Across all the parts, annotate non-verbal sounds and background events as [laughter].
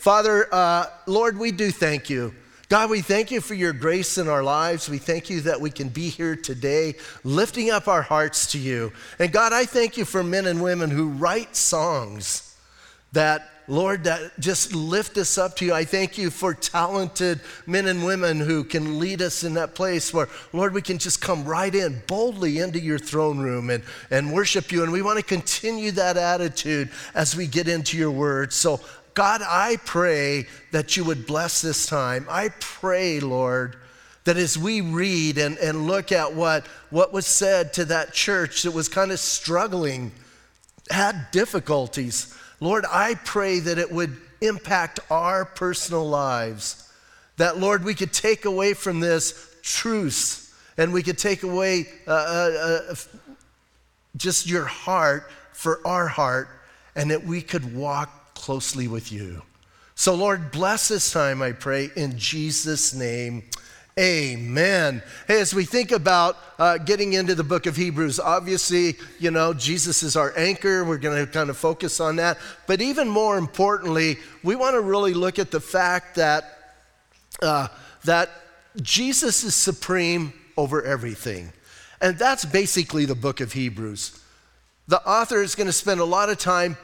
Father, uh, Lord, we do thank you. God, we thank you for your grace in our lives. We thank you that we can be here today, lifting up our hearts to you. And God, I thank you for men and women who write songs that, Lord, that just lift us up to you. I thank you for talented men and women who can lead us in that place where, Lord, we can just come right in boldly into your throne room and, and worship you. And we want to continue that attitude as we get into your word. So God, I pray that you would bless this time. I pray, Lord, that as we read and, and look at what, what was said to that church that was kind of struggling, had difficulties, Lord, I pray that it would impact our personal lives. That, Lord, we could take away from this truths and we could take away uh, uh, uh, just your heart for our heart and that we could walk closely with you. So, Lord, bless this time, I pray, in Jesus' name. Amen. Hey, as we think about uh, getting into the book of Hebrews, obviously, you know, Jesus is our anchor. We're going to kind of focus on that. But even more importantly, we want to really look at the fact that, uh, that Jesus is supreme over everything. And that's basically the book of Hebrews. The author is going to spend a lot of time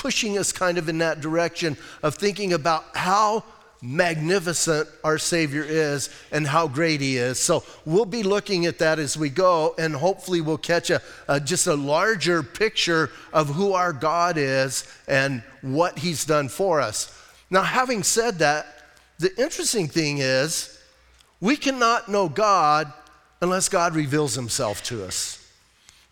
pushing us kind of in that direction of thinking about how magnificent our Savior is and how great He is. So we'll be looking at that as we go, and hopefully we'll catch a, a, just a larger picture of who our God is and what He's done for us. Now, having said that, the interesting thing is we cannot know God unless God reveals Himself to us.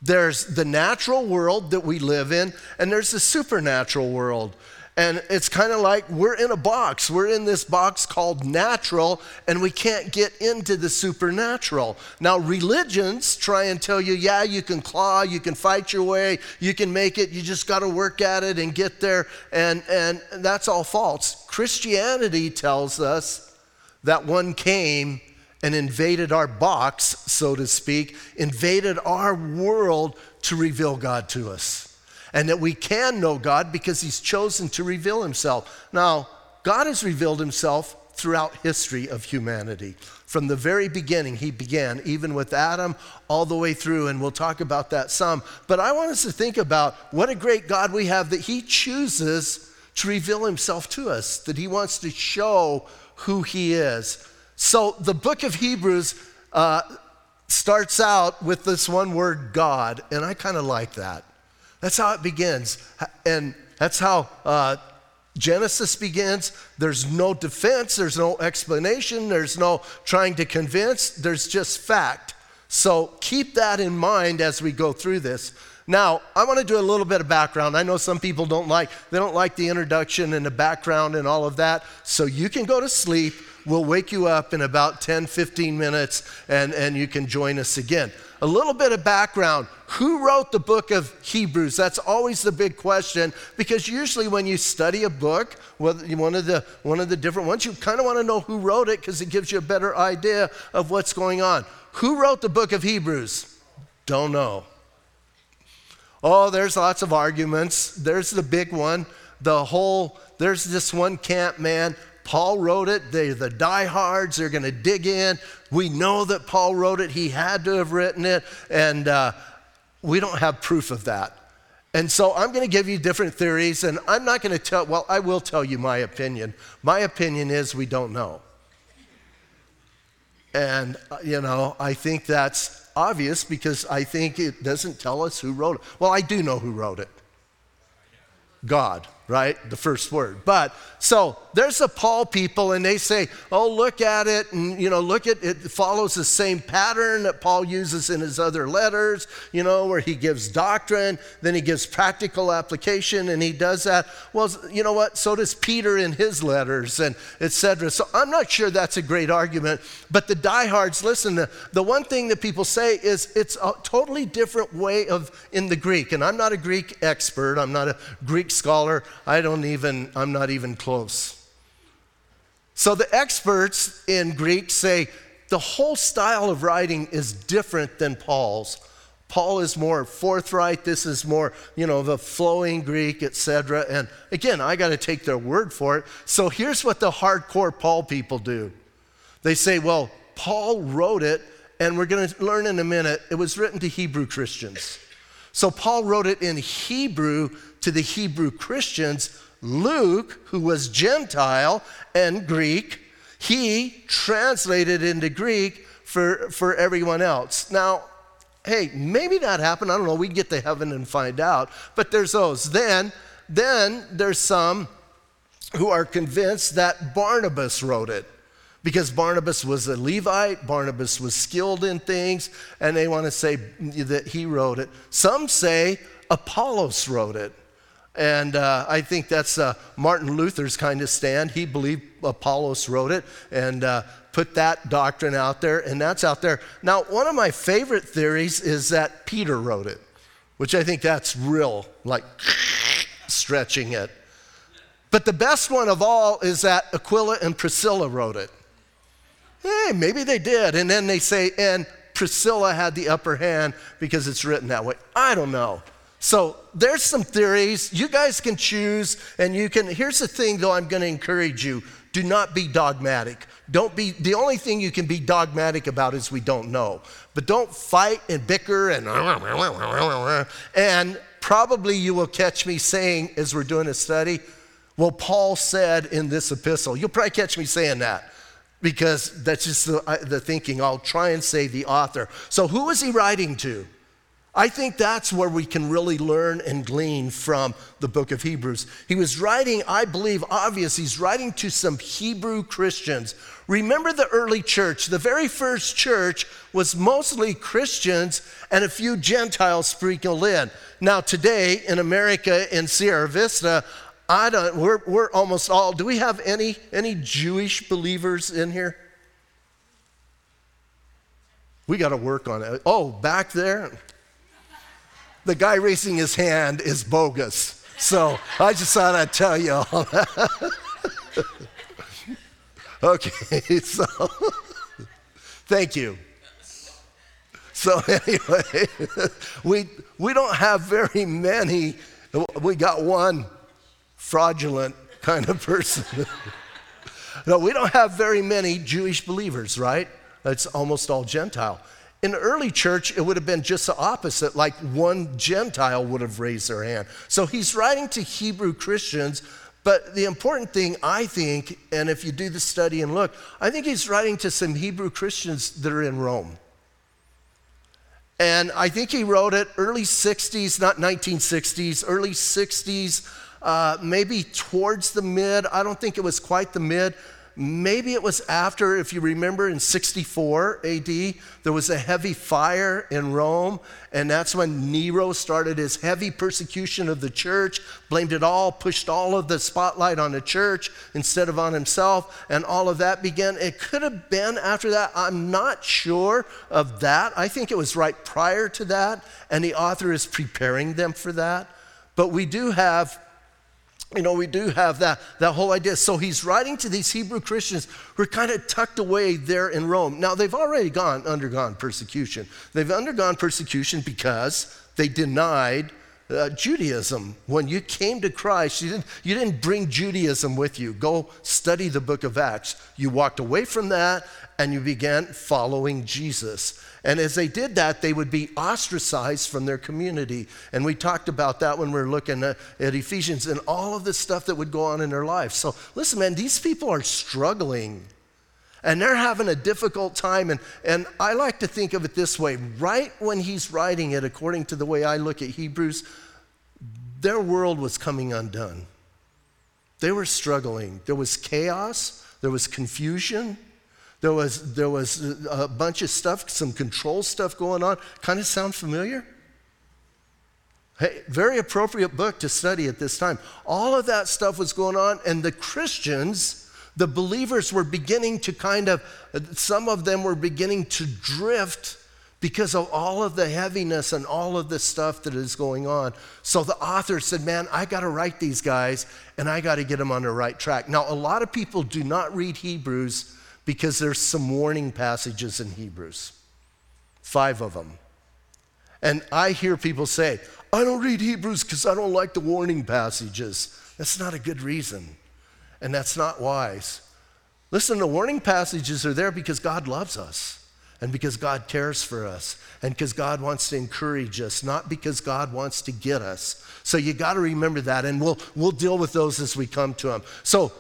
There's the natural world that we live in, and there's the supernatural world. And it's kind of like we're in a box. We're in this box called natural, and we can't get into the supernatural. Now, religions try and tell you, yeah, you can claw, you can fight your way, you can make it, you just got to work at it and get there. And, and that's all false. Christianity tells us that one came and invaded our box, so to speak, invaded our world to reveal God to us. And that we can know God because He's chosen to reveal Himself. Now, God has revealed Himself throughout history of humanity. From the very beginning, He began, even with Adam, all the way through, and we'll talk about that some. But I want us to think about what a great God we have that He chooses to reveal Himself to us, that He wants to show who He is. So the book of Hebrews uh, starts out with this one word, God, and I kind of like that. That's how it begins. And that's how uh, Genesis begins. There's no defense, there's no explanation, there's no trying to convince, there's just fact. So keep that in mind as we go through this. Now, I want to do a little bit of background. I know some people don't like they don't like the introduction and the background and all of that. So you can go to sleep We'll wake you up in about 10, 15 minutes and, and you can join us again. A little bit of background. Who wrote the book of Hebrews? That's always the big question because usually when you study a book, one of the, one of the different ones, you kind of want to know who wrote it because it gives you a better idea of what's going on. Who wrote the book of Hebrews? Don't know. Oh, there's lots of arguments. There's the big one. The whole, there's this one camp man Paul wrote it. They're the diehards. They're going to dig in. We know that Paul wrote it. He had to have written it. And uh, we don't have proof of that. And so I'm going to give you different theories. And I'm not going to tell, well, I will tell you my opinion. My opinion is we don't know. And, uh, you know, I think that's obvious because I think it doesn't tell us who wrote it. Well, I do know who wrote it God right? The first word. But so there's the Paul people, and they say, oh, look at it, and you know, look at it follows the same pattern that Paul uses in his other letters, you know, where he gives doctrine, then he gives practical application, and he does that. Well, you know what? So does Peter in his letters, and etc. So I'm not sure that's a great argument, but the diehards, listen, the, the one thing that people say is it's a totally different way of in the Greek, and I'm not a Greek expert, I'm not a Greek scholar. I don't even, I'm not even close. So the experts in Greek say the whole style of writing is different than Paul's. Paul is more forthright. This is more, you know, the flowing Greek, etc. And again, I got to take their word for it. So here's what the hardcore Paul people do they say, well, Paul wrote it, and we're going to learn in a minute, it was written to Hebrew Christians. So Paul wrote it in Hebrew to the Hebrew Christians. Luke, who was Gentile and Greek, he translated into Greek for, for everyone else. Now, hey, maybe that happened. I don't know. We'd get to heaven and find out. But there's those. Then, then there's some who are convinced that Barnabas wrote it because Barnabas was a Levite, Barnabas was skilled in things, and they want to say that he wrote it. Some say Apollos wrote it. And uh, I think that's uh, Martin Luther's kind of stand. He believed Apollos wrote it and uh, put that doctrine out there, and that's out there. Now, one of my favorite theories is that Peter wrote it, which I think that's real, like stretching it. But the best one of all is that Aquila and Priscilla wrote it. Hey, maybe they did. And then they say, and Priscilla had the upper hand because it's written that way. I don't know. So there's some theories. You guys can choose, and you can. Here's the thing, though, I'm going to encourage you do not be dogmatic. Don't be, the only thing you can be dogmatic about is we don't know. But don't fight and bicker and, and probably you will catch me saying, as we're doing a study, well, Paul said in this epistle. You'll probably catch me saying that because that's just the, the thinking. I'll try and say the author. So, who is he writing to? I think that's where we can really learn and glean from the book of Hebrews. He was writing, I believe, obvious, he's writing to some Hebrew Christians. Remember the early church. The very first church was mostly Christians and a few Gentiles sprinkled in. Now, today in America, in Sierra Vista, I don't, we're, we're almost all, do we have any, any Jewish believers in here? We got to work on it. Oh, back there? The guy raising his hand is bogus. So I just thought I'd tell you all that. [laughs] okay, [laughs] so thank you. So [laughs] anyway, we we don't have very many. We got one fraudulent kind of person. no, we don't have very many Jewish believers, right? It's almost all Gentile. In the early church, it would have been just the opposite, like one Gentile would have raised their hand. So he's writing to Hebrew Christians, but the important thing, I think, and if you do the study and look, I think he's writing to some Hebrew Christians that are in Rome. And I think he wrote it early 60s, not 1960s, early 60s, uh, maybe towards the mid. I don't think it was quite the mid, Maybe it was after, if you remember, in 64 AD, there was a heavy fire in Rome, and that's when Nero started his heavy persecution of the church, blamed it all, pushed all of the spotlight on the church instead of on himself, and all of that began. It could have been after that. I'm not sure of that. I think it was right prior to that, and the author is preparing them for that. But we do have you know, we do have that, that whole idea. So he's writing to these Hebrew Christians who are kind of tucked away there in Rome. Now, they've already gone, undergone persecution. They've undergone persecution because they denied uh, Judaism. When you came to Christ, you didn't, you didn't bring Judaism with you. Go study the book of Acts. You walked away from that and you began following Jesus. And as they did that, they would be ostracized from their community. And we talked about that when we were looking at, Ephesians and all of the stuff that would go on in their lives. So listen, man, these people are struggling and they're having a difficult time. And, and I like to think of it this way right when he's writing it, according to the way I look at Hebrews, their world was coming undone. They were struggling. There was chaos, there was confusion, there was, there was a bunch of stuff, some control stuff going on. Kind of sound familiar? Hey, very appropriate book to study at this time. All of that stuff was going on, and the Christians, the believers, were beginning to kind of, some of them were beginning to drift because of all of the heaviness and all of the stuff that is going on. So the author said, Man, I got to write these guys and I got to get them on the right track. Now, a lot of people do not read Hebrews because there's some warning passages in Hebrews, five of them. And I hear people say, I don't read Hebrews because I don't like the warning passages. That's not a good reason, and that's not wise. Listen, the warning passages are there because God loves us and because God cares for us and because God wants to encourage us, not because God wants to get us. So you got to remember that, and we'll, we'll deal with those as we come to them. So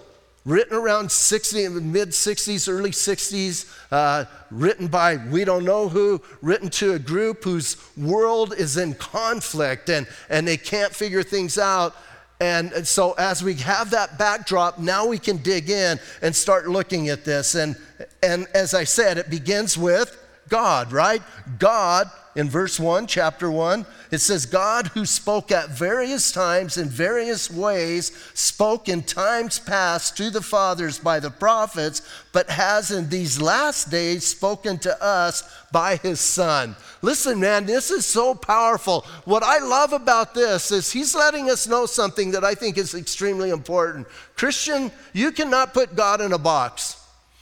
written around 60, mid 60s, early 60s, uh, written by we don't know who, written to a group whose world is in conflict and, and they can't figure things out. And, so, as we have that backdrop, now we can dig in and start looking at this. And, and as I said, it begins with God, right? God in verse 1, chapter 1, it says, God who spoke at various times in various ways, spoke in times past to the fathers by the prophets, but has in these last days spoken to us by his Son. Listen, man, this is so powerful. What I love about this is he's letting us know something that I think is extremely important. Christian, you cannot put God in a box.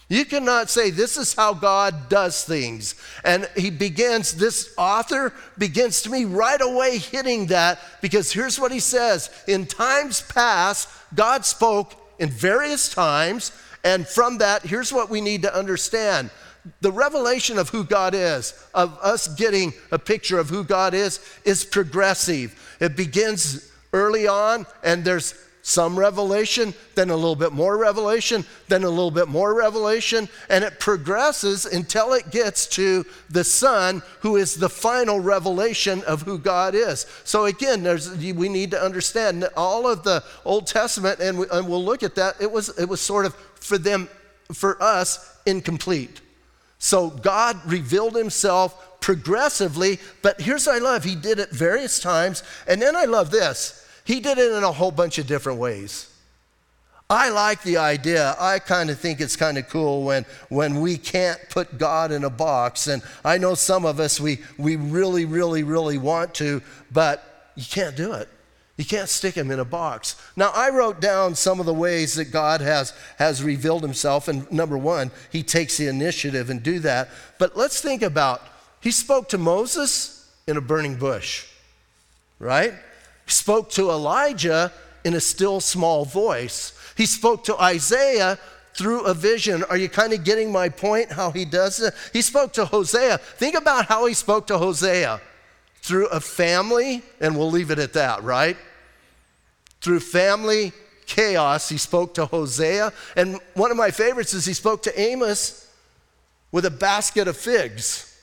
You cannot say this is how God does things. And he begins, this author begins to me right away hitting that because here's what he says In times past, God spoke in various times. And from that, here's what we need to understand the revelation of who God is, of us getting a picture of who God is, is progressive. It begins early on, and there's some revelation, then a little bit more revelation, then a little bit more revelation, and it progresses until it gets to the Son, who is the final revelation of who God is. So again, we need to understand all of the Old Testament, and, we, and we'll look at that. It was it was sort of for them, for us, incomplete. So God revealed Himself progressively, but here's what I love: He did it various times, and then I love this. He did it in a whole bunch of different ways. I like the idea. I kind of think it's kind of cool when, when we can't put God in a box. And I know some of us, we, we really, really, really want to, but you can't do it. You can't stick him in a box. Now, I wrote down some of the ways that God has, has revealed himself. And number one, he takes the initiative and do that. But let's think about, he spoke to Moses in a burning bush, right? Spoke to Elijah in a still small voice. He spoke to Isaiah through a vision. Are you kind of getting my point how he does it? He spoke to Hosea. Think about how he spoke to Hosea through a family, and we'll leave it at that, right? Through family chaos, he spoke to Hosea. And one of my favorites is he spoke to Amos with a basket of figs.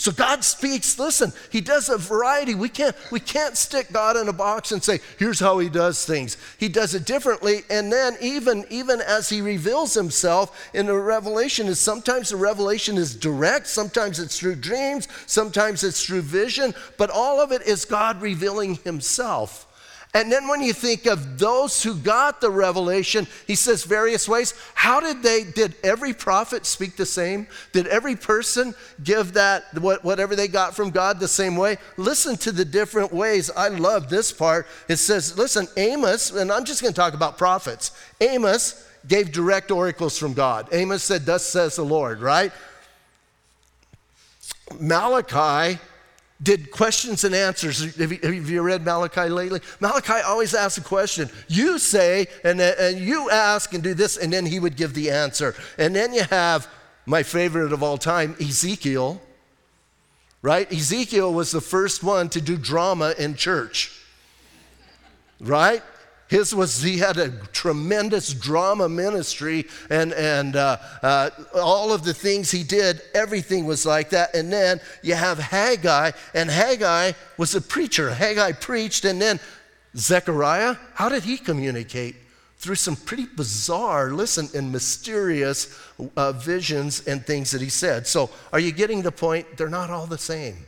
So God speaks, listen, he does a variety. We can't, we can't stick God in a box and say, here's how he does things. He does it differently. And then even, even as he reveals himself in a revelation, is sometimes the revelation is direct, sometimes it's through dreams, sometimes it's through vision, but all of it is God revealing himself. And then when you think of those who got the revelation, he says various ways. How did they, did every prophet speak the same? Did every person give that, whatever they got from God, the same way? Listen to the different ways. I love this part. It says, listen, Amos, and I'm just going to talk about prophets. Amos gave direct oracles from God. Amos said, Thus says the Lord, right? Malachi did questions and answers. Have you, have you, read Malachi lately? Malachi always asks a question. You say, and, and you ask and do this, and then he would give the answer. And then you have my favorite of all time, Ezekiel, right? Ezekiel was the first one to do drama in church, right? His was, he had a tremendous drama ministry, and, and uh, uh, all of the things he did, everything was like that. And then you have Haggai, and Haggai was a preacher. Haggai preached, and then Zechariah, how did he communicate? Through some pretty bizarre, listen, and mysterious uh, visions and things that he said. So, are you getting the point? They're not all the same.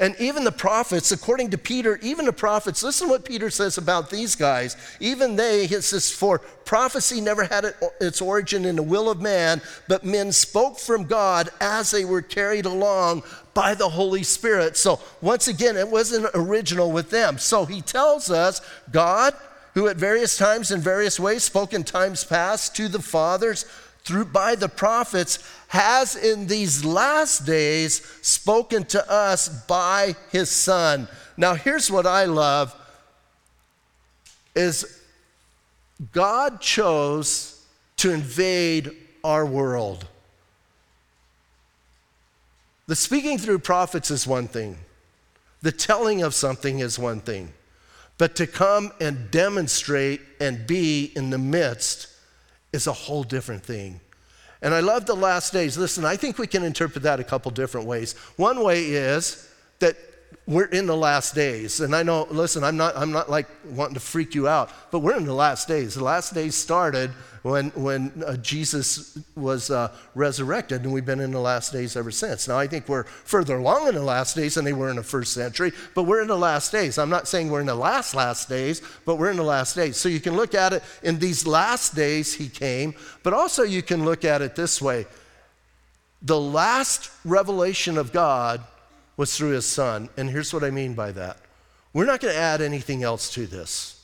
And even the prophets, according to Peter, even the prophets, listen to what Peter says about these guys. Even they, he says, for prophecy never had its origin in the will of man, but men spoke from God as they were carried along by the Holy Spirit. So once again, it wasn't original with them. So he tells us God, who at various times in various ways spoke in times past to the fathers through by the prophets has in these last days spoken to us by his son. Now here's what I love is God chose to invade our world. The speaking through prophets is one thing. The telling of something is one thing. But to come and demonstrate and be in the midst is a whole different thing. And I love the last days. Listen, I think we can interpret that a couple different ways. One way is that we're in the last days. And I know, listen, I'm not, I'm not like wanting to freak you out, but we're in the last days. The last days started when, when uh, Jesus was uh, resurrected, and we've been in the last days ever since. Now, I think we're further along in the last days than they were in the first century, but we're in the last days. I'm not saying we're in the last, last days, but we're in the last days. So you can look at it in these last days, he came, but also you can look at it this way the last revelation of God was through his son. And here's what I mean by that we're not going to add anything else to this.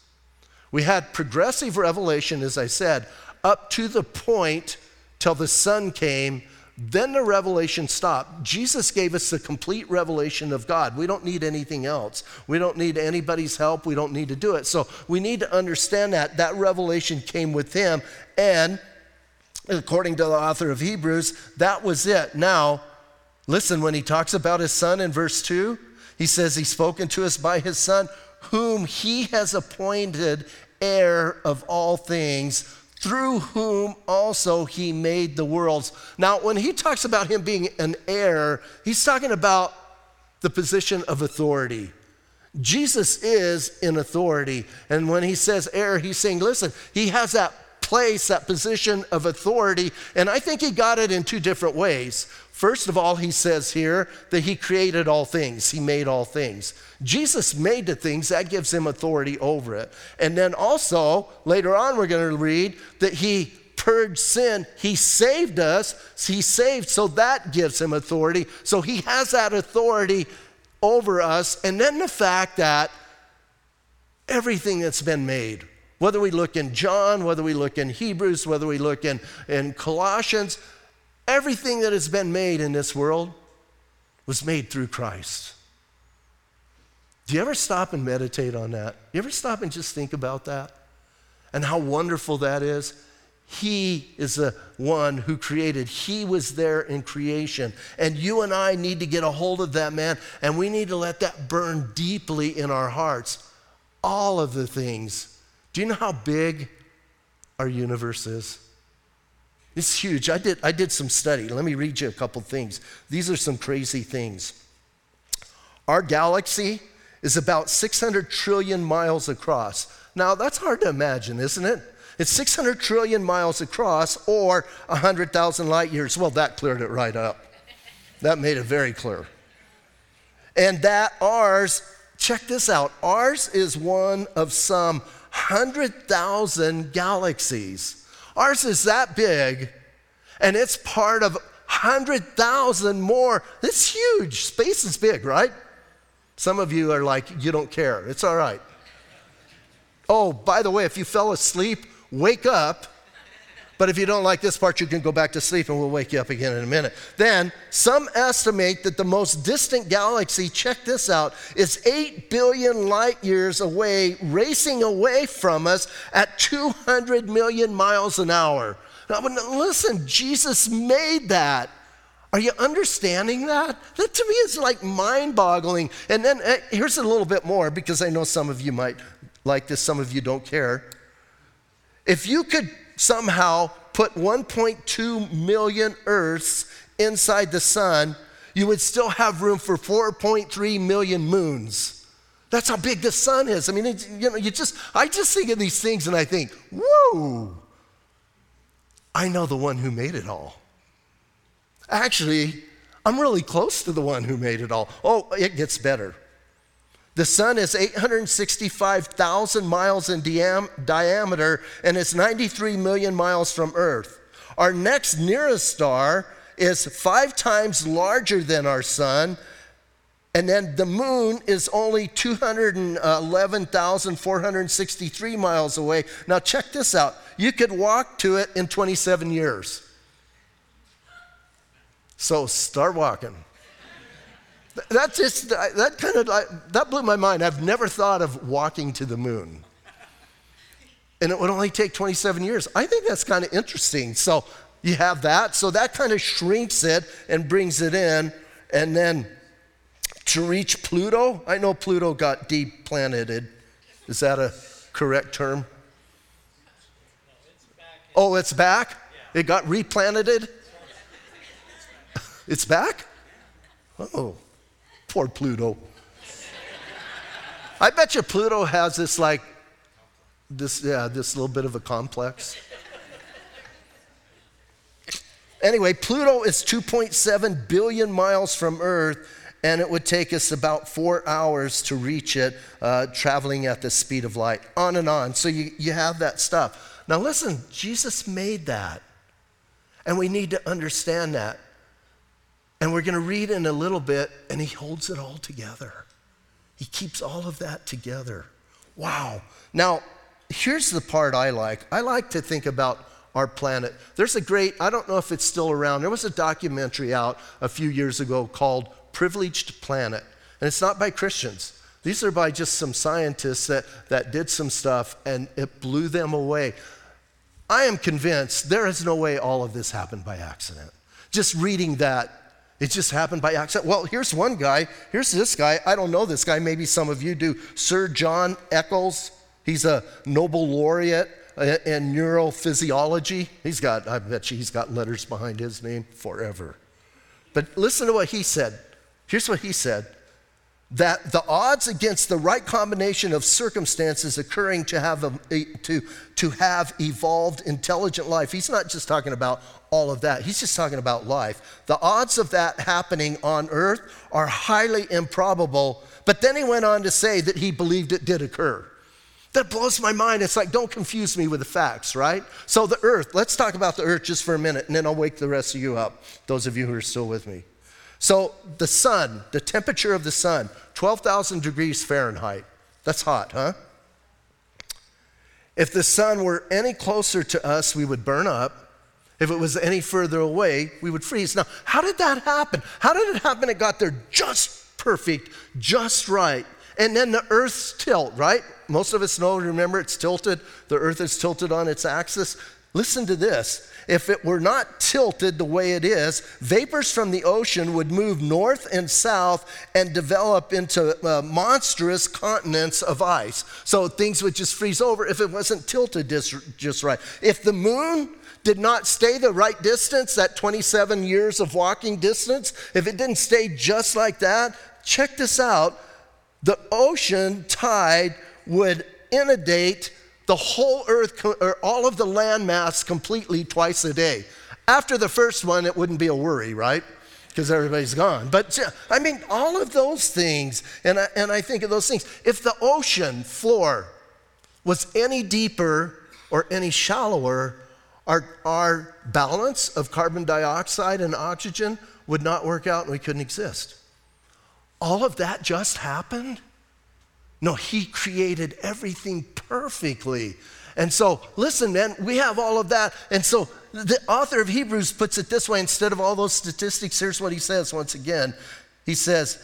We had progressive revelation, as I said, up to the point till the Son came. Then the revelation stopped. Jesus gave us the complete revelation of God. We don't need anything else. We don't need anybody's help. We don't need to do it. So we need to understand that. That revelation came with Him. And according to the author of Hebrews, that was it. Now, listen, when he talks about his Son in verse 2, he says he's spoken to us by his Son, whom he has appointed heir of all things through whom also he made the worlds. Now, when he talks about him being an heir, he's talking about the position of authority. Jesus is in authority. And when he says heir, he's saying, listen, he has that place, that position of authority. And I think he got it in two different ways. First of all, he says here that he created all things, he made all things. Jesus made the things, that gives him authority over it. And then also, later on, we're going to read that he purged sin, he saved us, he saved, so that gives him authority. So he has that authority over us. And then the fact that everything that's been made, whether we look in John, whether we look in Hebrews, whether we look in, in Colossians, Everything that has been made in this world was made through Christ. Do you ever stop and meditate on that? You ever stop and just think about that? And how wonderful that is? He is the one who created. He was there in creation. And you and I need to get a hold of that, man, and we need to let that burn deeply in our hearts. All of the things. Do you know how big our universe is? It's huge. I did, I did some study. Let me read you a couple things. These are some crazy things. Our galaxy is about 600 trillion miles across. Now, that's hard to imagine, isn't it? It's 600 trillion miles across or 100,000 light years. Well, that cleared it right up. That made it very clear. And that ours, check this out, ours is one of some 100,000 galaxies. Ours is that big, and it's part of 100,000 more. It's huge. Space is big, right? Some of you are like, you don't care. It's all right. Oh, by the way, if you fell asleep, wake up but if you don't like this part, you can go back to sleep and we'll wake you up again in a minute. Then, some estimate that the most distant galaxy, check this out, is 8 billion light years away, racing away from us at 200 million miles an hour. Now, listen, Jesus made that. Are you understanding that? That to me is like mind boggling. And then uh, here's a little bit more because I know some of you might like this, some of you don't care. If you could somehow put 1.2 million Earths inside the sun, you would still have room for 4.3 million moons. That's how big the sun is. I mean, it, you know, you just, I just think of these things and I think, whoa, I know the one who made it all. Actually, I'm really close to the one who made it all. Oh, it gets better. The sun is 865,000 miles in diam- diameter and it's 93 million miles from Earth. Our next nearest star is five times larger than our sun. And then the moon is only 211,463 miles away. Now, check this out. You could walk to it in 27 years. So start walking. That just, uh, that kind of, that blew my mind. I've never thought of walking to the moon. And it would only take 27 years. I think that's kind of interesting. So you have that. So that kind of shrinks it and brings it in. And then to reach Pluto, I know Pluto got deplaneted. Is that a correct term? Oh, it's back? It got replaneted? It's back? Oh, poor Pluto. I bet you Pluto has this like this yeah, this little bit of a complex. anyway, Pluto is 2.7 billion miles from Earth, and it would take us about four hours to reach it, uh, traveling at the speed of light. On and on. So you, you have that stuff. Now, listen, Jesus made that. And we need to understand that. And we're going to read in a little bit, and he holds it all together. He keeps all of that together. Wow. Now, here's the part I like I like to think about our planet. There's a great, I don't know if it's still around, there was a documentary out a few years ago called Privileged Planet. And it's not by Christians. These are by just some scientists that, that did some stuff and it blew them away. I am convinced there is no way all of this happened by accident. Just reading that, it just happened by accident. Well, here's one guy. Here's this guy. I don't know this guy. Maybe some of you do. Sir John Eccles. He's a Nobel laureate uh, in neurophysiology. He's got, I bet you he's got letters behind his name forever. But listen to what he said. Here's what he said that the odds against the right combination of circumstances occurring to have, a, to, to have evolved intelligent life, he's not just talking about all of that, he's just talking about life. The odds of that happening on earth are highly improbable, but then he went on to say that he believed it did occur. That blows my mind. It's like, don't confuse me with the facts, right? So, the earth, let's talk about the earth just for a minute, and then I'll wake the rest of you up, those of you who are still with me. So the sun, the temperature of the sun, 12,000 degrees Fahrenheit. That's hot, huh? If the sun were any closer to us, we would burn up. If it was any further away, we would freeze. Now, how did that happen? How did it happen? It got there just perfect, just right. And then the Earth's tilt, right? Most of us know, remember, it's tilted. The Earth is tilted on its axis. Listen to this if it were not tilted the way it is, vapors from the ocean would move north and south and develop into uh, monstrous continents of ice. So things would just freeze over if it wasn't tilted just, just right. If the moon did not stay the right distance, that 27 years of walking distance, if it didn't stay just like that, check this out the ocean tide would inundate the whole earth, or all of the landmass completely twice a day. After the first one, it wouldn't be a worry, right? Because everybody's gone. But I mean, all of those things, and I, and I think of those things. If the ocean floor was any deeper or any shallower, our, our balance of carbon dioxide and oxygen would not work out and we couldn't exist. All of that just happened? No, He created everything perfectly. And so, listen, man, we have all of that. And so, the author of Hebrews puts it this way instead of all those statistics, here's what he says once again. He says,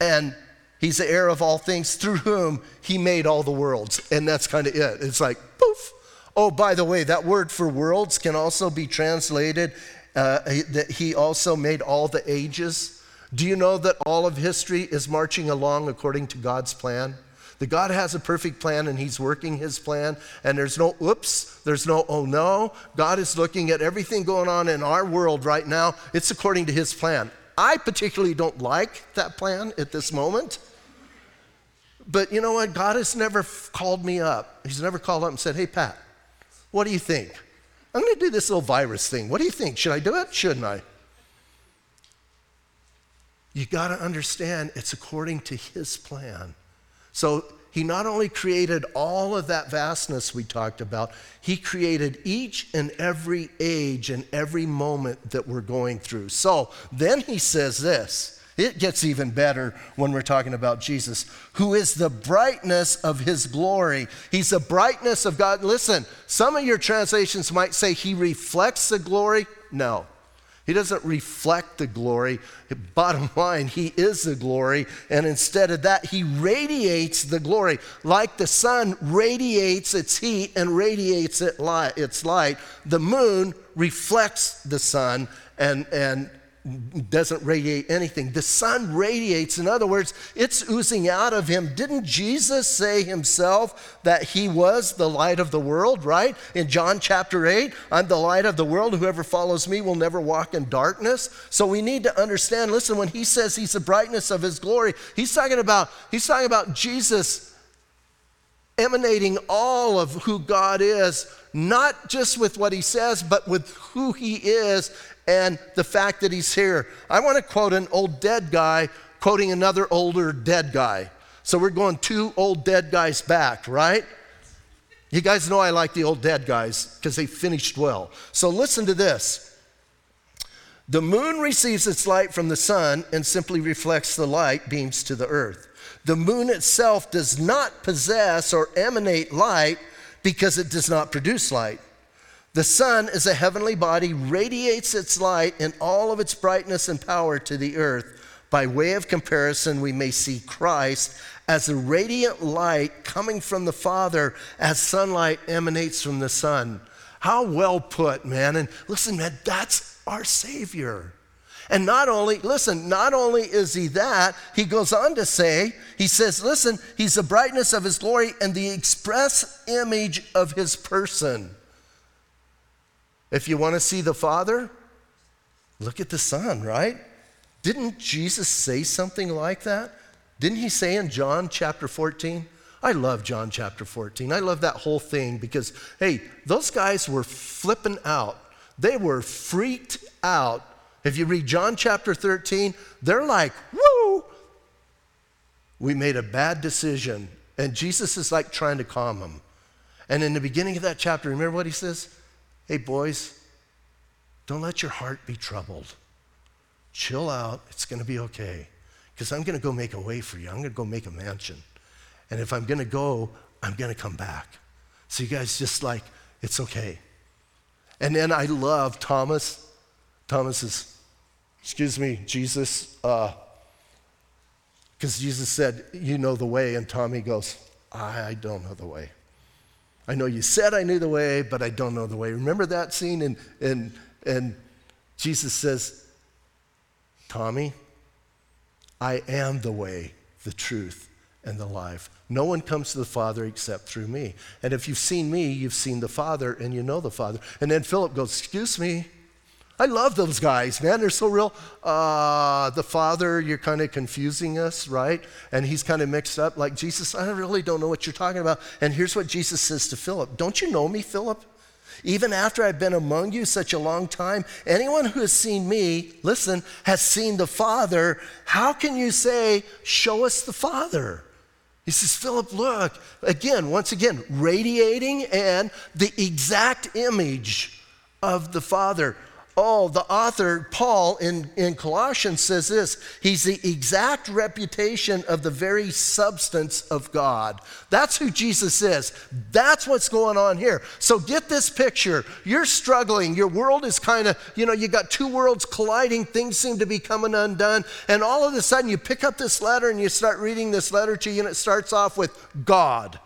and he's the heir of all things through whom he made all the worlds. And that's kind of it. It's like, poof. Oh, by the way, that word for worlds can also be translated uh, that he also made all the ages. Do you know that all of history is marching along according to God's plan? That God has a perfect plan and He's working His plan, and there's no oops, there's no oh no. God is looking at everything going on in our world right now. It's according to His plan. I particularly don't like that plan at this moment. But you know what? God has never called me up. He's never called up and said, Hey, Pat, what do you think? I'm going to do this little virus thing. What do you think? Should I do it? Shouldn't I? You got to understand it's according to His plan. So he not only created all of that vastness we talked about, he created each and every age and every moment that we're going through. So then he says this. It gets even better when we're talking about Jesus, who is the brightness of his glory. He's the brightness of God. Listen, some of your translations might say he reflects the glory. No, He doesn't reflect the glory. Bottom [laughs] line, he is the glory. And instead of that, he radiates the glory. Like the sun radiates its heat and radiates its light, the moon reflects the sun and, and doesn't radiate anything. The sun radiates. In other words, it's oozing out of him. Didn't Jesus say himself that he was the light of the world, right? In John chapter 8, I'm the light of the world. Whoever follows me will never walk in darkness. So we need to understand, listen, when he says he's the brightness of his glory, he's talking about, he's talking about Jesus emanating all of who God is, not just with what he says, but with who he is and the fact that he's here. I want to quote an old dead guy quoting another older dead guy. So we're going two old dead guys back, right? You guys know I like the old dead guys because they finished well. So listen to this. The moon receives its light from the sun and simply reflects the light beams to the earth. The moon itself does not possess or emanate light because it does not produce light. The sun is a heavenly body, radiates its light in all of its brightness and power to the earth. By way of comparison, we may see Christ as a radiant light coming from the Father as sunlight emanates from the sun. How well put, man. And listen, man, that's our Savior. And not only, listen, not only is he that, he goes on to say, he says, listen, he's the brightness of his glory and the express image of his person. If you want to see the Father, look at the Son, right? Didn't Jesus say something like that? Didn't he say in John chapter 14? I love John chapter 14. I love that whole thing because, hey, those guys were flipping out. They were freaked out. If you read John chapter 13, they're like, woo, we made a bad decision. And Jesus is like trying to calm them. And in the beginning of that chapter, remember what he says? Hey, boys, don't let your heart be troubled. Chill out. It's going to be okay. Because I'm going to go make a way for you. I'm going to go make a mansion. And if I'm going to go, I'm going to come back. So you guys just like, it's okay. And then I love Thomas. Thomas is, excuse me, Jesus, because uh, Jesus said, You know the way. And Tommy goes, I don't know the way. I know you said I knew the way, but I don't know the way. Remember that scene? And, and, and Jesus says, Tommy, I am the way, the truth, and the life. No one comes to the Father except through me. And if you've seen me, you've seen the Father, and you know the Father. And then Philip goes, Excuse me, I love those guys, man. They're so real. Uh, the Father, you're kind of confusing us, right? And he's kind of mixed up. Like, Jesus, I really don't know what you're talking about. And here's what Jesus says to Philip Don't you know me, Philip? Even after I've been among you such a long time, anyone who has seen me, listen, has seen the Father. How can you say, Show us the Father? He says, Philip, look, again, once again, radiating and the exact image of the Father. Oh, the author, Paul, in, in Colossians says this He's the exact reputation of the very substance of God. That's who Jesus is. That's what's going on here. So get this picture. You're struggling. Your world is kind of, you know, you got two worlds colliding. Things seem to be coming undone. And all of a sudden, you pick up this letter and you start reading this letter to you, and it starts off with God.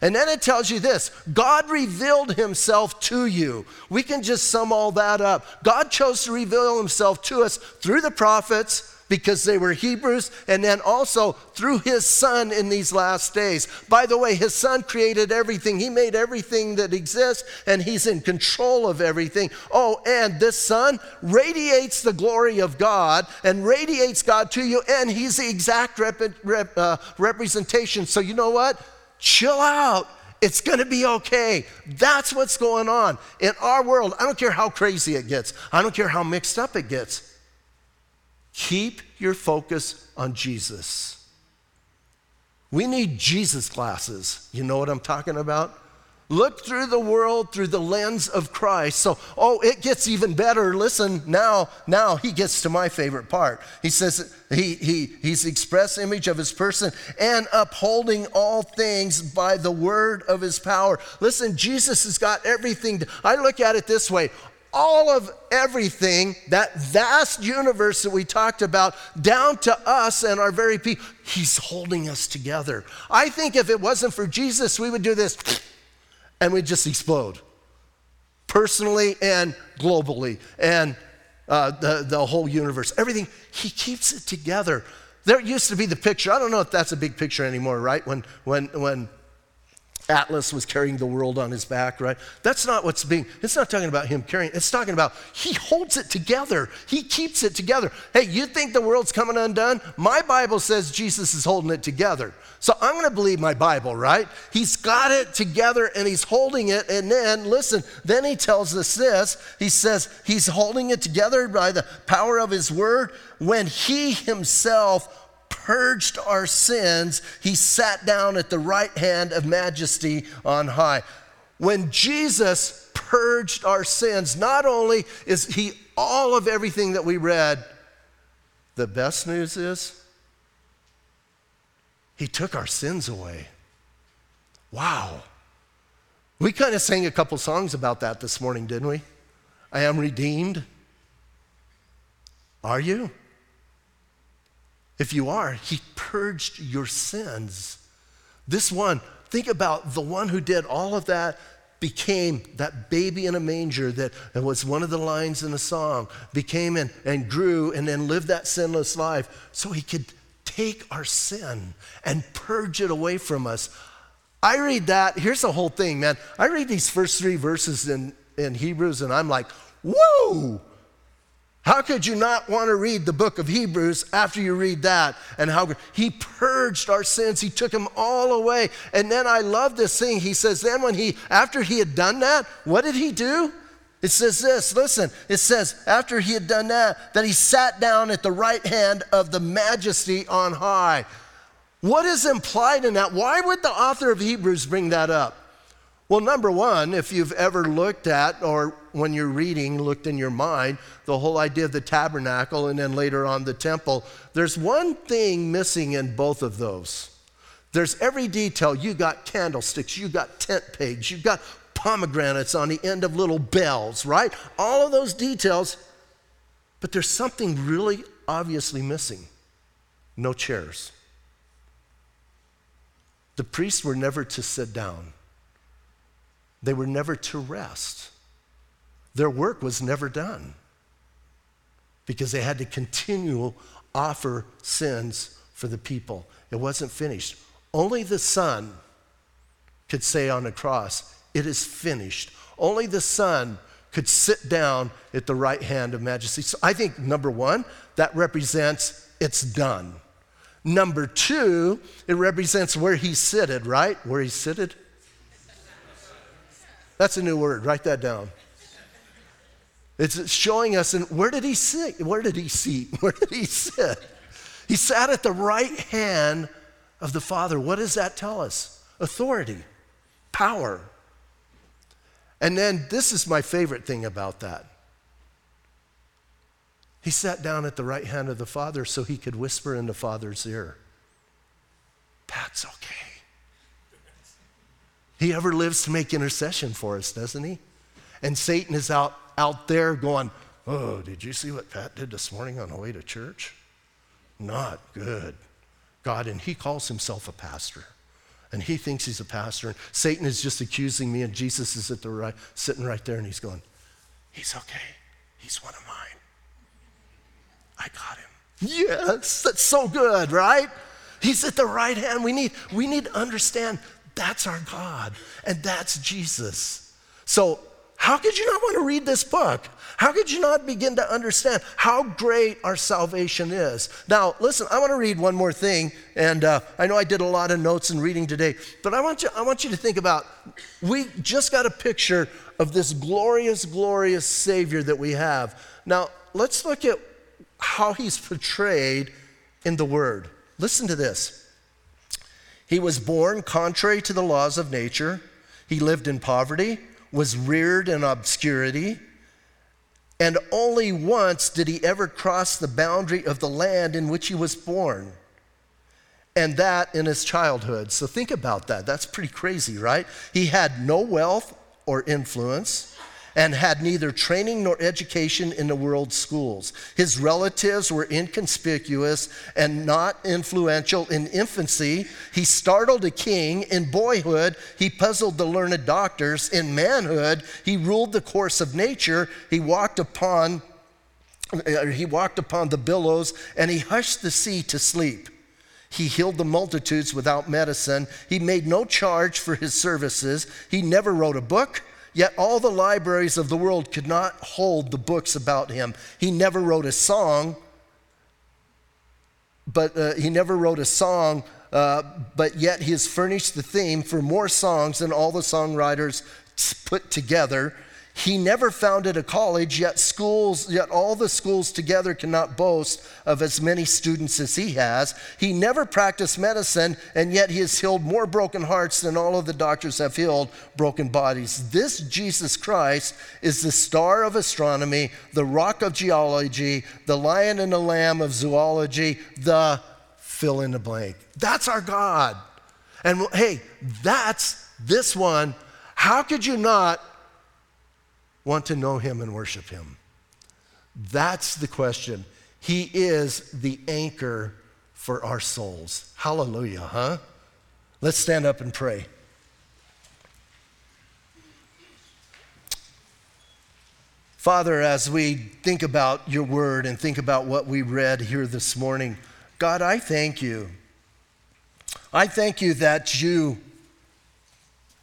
And then it tells you this God revealed himself to you. We can just sum all that up. God chose to reveal himself to us through the prophets because they were Hebrews, and then also through his son in these last days. By the way, his son created everything, he made everything that exists, and he's in control of everything. Oh, and this son radiates the glory of God and radiates God to you, and he's the exact rep- rep- uh, representation. So, you know what? Chill out. It's going to be okay. That's what's going on in our world. I don't care how crazy it gets, I don't care how mixed up it gets. Keep your focus on Jesus. We need Jesus glasses. You know what I'm talking about? Look through the world through the lens of Christ. So, oh, it gets even better. Listen, now, now he gets to my favorite part. He says he, he, he's express image of his person and upholding all things by the word of his power. Listen, Jesus has got everything. I look at it this way all of everything, that vast universe that we talked about, down to us and our very people. He's holding us together. I think if it wasn't for Jesus, we would do this and we'd just explode personally and globally and uh, the, the whole universe. Everything, He keeps it together. There used to be the picture, I don't know if that's a big picture anymore, right? When, when, when Atlas was carrying the world on his back, right? That's not what's being, it's not talking about him carrying, it's talking about he holds it together. He keeps it together. Hey, you think the world's coming undone? My Bible says Jesus is holding it together. So I'm going to believe my Bible, right? He's got it together and he's holding it. And then, listen, then he tells us this. He says he's holding it together by the power of his word when he himself purged our sins, he sat down at the right hand of majesty on high. When Jesus purged our sins, not only is he all of everything that we read, the best news is he took our sins away. Wow. We kind of sang a couple songs about that this morning, didn't we? I am redeemed. Are you? If you are, he purged your sins. This one, think about the one who did all of that became that baby in a manger that was one of the lines in the song, became and, and grew and then lived that sinless life so he could take our sin and purge it away from us. I read that, here's the whole thing, man. I read these first three verses in, in Hebrews and I'm like, whoa, how could you not want to read the book of Hebrews after you read that? And how he purged our sins, he took them all away. And then I love this thing. He says, then when he, after he had done that, what did he do? It says this, listen, it says, after he had done that, that he sat down at the right hand of the majesty on high. What is implied in that? Why would the author of Hebrews bring that up? Well, number one, if you've ever looked at, or when you're reading, looked in your mind, the whole idea of the tabernacle and then later on the temple, there's one thing missing in both of those. There's every detail. You got candlesticks, you got tent pegs, you got pomegranates on the end of little bells, right? All of those details, but there's something really obviously missing no chairs. The priests were never to sit down. They were never to rest. Their work was never done because they had to continue offer sins for the people. It wasn't finished. Only the Son could say on the cross, It is finished. Only the Son could sit down at the right hand of majesty. So I think, number one, that represents it's done. Number two, it represents where he seated, right? Where he seated. That's a new word. Write that down. It's showing us, and where did he sit? Where did he sit? [laughs] Where did he sit? He sat at the right hand of the Father. What does that tell us? Authority, power. And then this is my favorite thing about that. He sat down at the right hand of the Father so he could whisper in the Father's ear. That's okay. He ever lives to make intercession for us, doesn't he? And Satan is out, out there going, Oh, did you see what Pat did this morning on the way to church? Not good. God, and he calls himself a pastor. And he thinks he's a pastor. And Satan is just accusing me, and Jesus is at the right, sitting right there, and he's going, He's okay. He's one of mine. I got him. Yes, that's so good, right? He's at the right hand. We need, we need to understand that's our God, and that's Jesus. So, how could you not want to read this book? How could you not begin to understand how great our salvation is? Now, listen, I want to read one more thing, and uh, I know I did a lot of notes and reading today, but I want you, I want you to think about we just got a picture of this glorious, glorious Savior that we have. Now, let's look at how he's portrayed in the Word. Listen to this. He was born contrary to the laws of nature. He lived in poverty, was reared in obscurity, and only once did he ever cross the boundary of the land in which he was born. And that in his childhood. So think about that. That's pretty crazy, right? He had no wealth or influence, and had neither training nor education in the world's schools. His relatives were inconspicuous and not influential in infancy. He startled a king. In boyhood, he puzzled the learned doctors. In manhood, he ruled the course of nature. He walked upon uh, he walked upon the billows and he hushed the sea to sleep. He healed the multitudes without medicine. He made no charge for his services. He never wrote a book, yet all the libraries of the world could not hold the books about him. He never wrote a song, but uh, he never wrote a song, uh, but yet he has furnished the theme for more songs than all the songwriters put together. He never founded a college, yet schools, yet all the schools together cannot boast of as many students as he has. He never practiced medicine, and yet he has healed more broken hearts than all of the doctors have healed broken bodies. This Jesus Christ is the star of astronomy, the rock of geology, the lion and the lamb of zoology, the fill in the blank. That's our God. And hey, that's this one. How could you not want to know him and worship him? That's the question. He is the anchor for our souls. Hallelujah, huh? Let's stand up and pray. Father, as we think about your word and think about what we read here this morning, God, I thank you. I thank you that you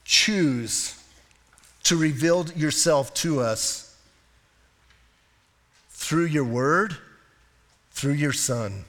choose to reveal yourself to us through your word, through your son.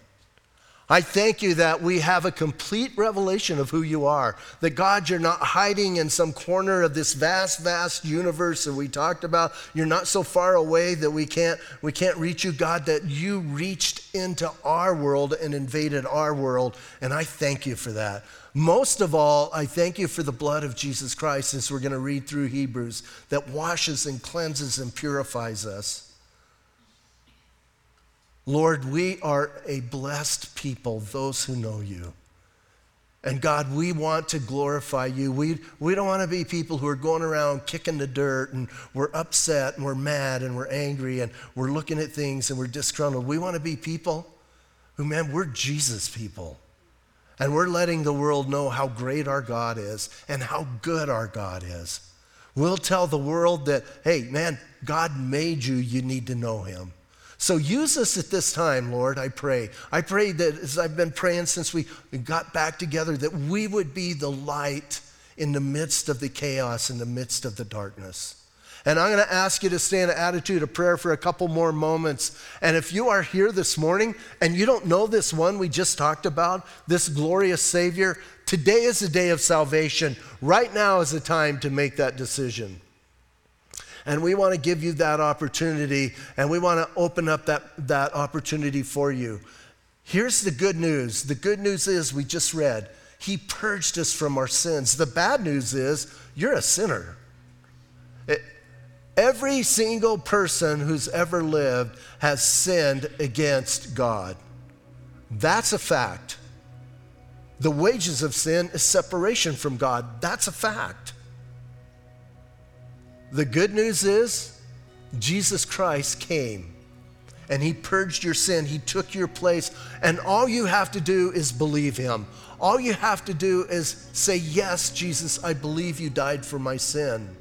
I thank you that we have a complete revelation of who you are. That God, you're not hiding in some corner of this vast, vast universe that we talked about. You're not so far away that we can't, we can't reach you. God, that you reached into our world and invaded our world. And I thank you for that. Most of all, I thank you for the blood of Jesus Christ, as we're going to read through Hebrews, that washes and cleanses and purifies us. Lord, we are a blessed people, those who know you. And God, we want to glorify you. We, we don't want to be people who are going around kicking the dirt and we're upset and we're mad and we're angry and we're looking at things and we're disgruntled. We want to be people who, man, we're Jesus people. And we're letting the world know how great our God is and how good our God is. We'll tell the world that, hey, man, God made you, you need to know him. So use us at this time, Lord, I pray. I pray that as I've been praying since we got back together, that we would be the light in the midst of the chaos, in the midst of the darkness. And I'm going to ask you to stay in an attitude of prayer for a couple more moments. And if you are here this morning and you don't know this one we just talked about, this glorious Savior, today is the day of salvation. Right now is the time to make that decision. And we want to give you that opportunity, and we want to open up that, that opportunity for you. Here's the good news the good news is we just read, He purged us from our sins. The bad news is you're a sinner. It, Every single person who's ever lived has sinned against God. That's a fact. The wages of sin is separation from God. That's a fact. The good news is Jesus Christ came and he purged your sin. He took your place. And all you have to do is believe him. All you have to do is say, Yes, Jesus, I believe you died for my sin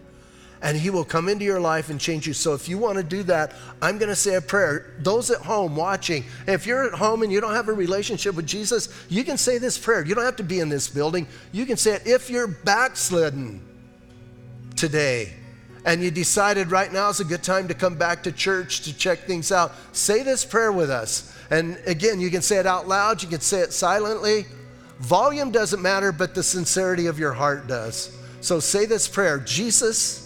and He will come into your life and change you. So if you want to do that, I'm going to say a prayer. Those at home watching, if you're at home and you don't have a relationship with Jesus, you can say this prayer. You don't have to be in this building. You can say it if you're backslidden today and you decided right now is a good time to come back to church to check things out. Say this prayer with us. And again, you can say it out loud, you can say it silently. Volume doesn't matter, but the sincerity of your heart does. So say this prayer Jesus,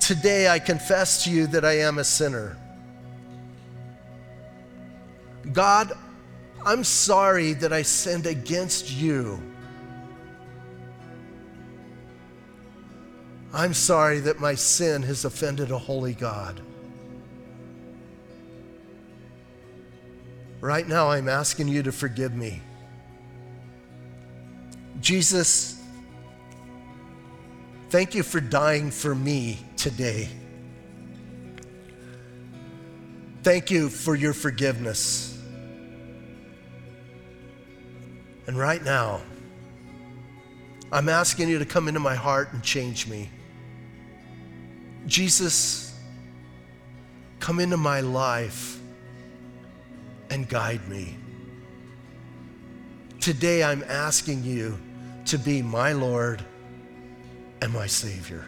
Today I confess to you that I am a sinner. God, I'm sorry that I sinned against you. I'm sorry that my sin has offended a holy God. Right now, I'm asking you to forgive me. Jesus, Thank you for dying for me today. Thank you for your forgiveness. And right now, I'm asking you to come into my heart and change me. Jesus, come into my life and guide me. Today, I'm asking you to be my Lord and my Savior.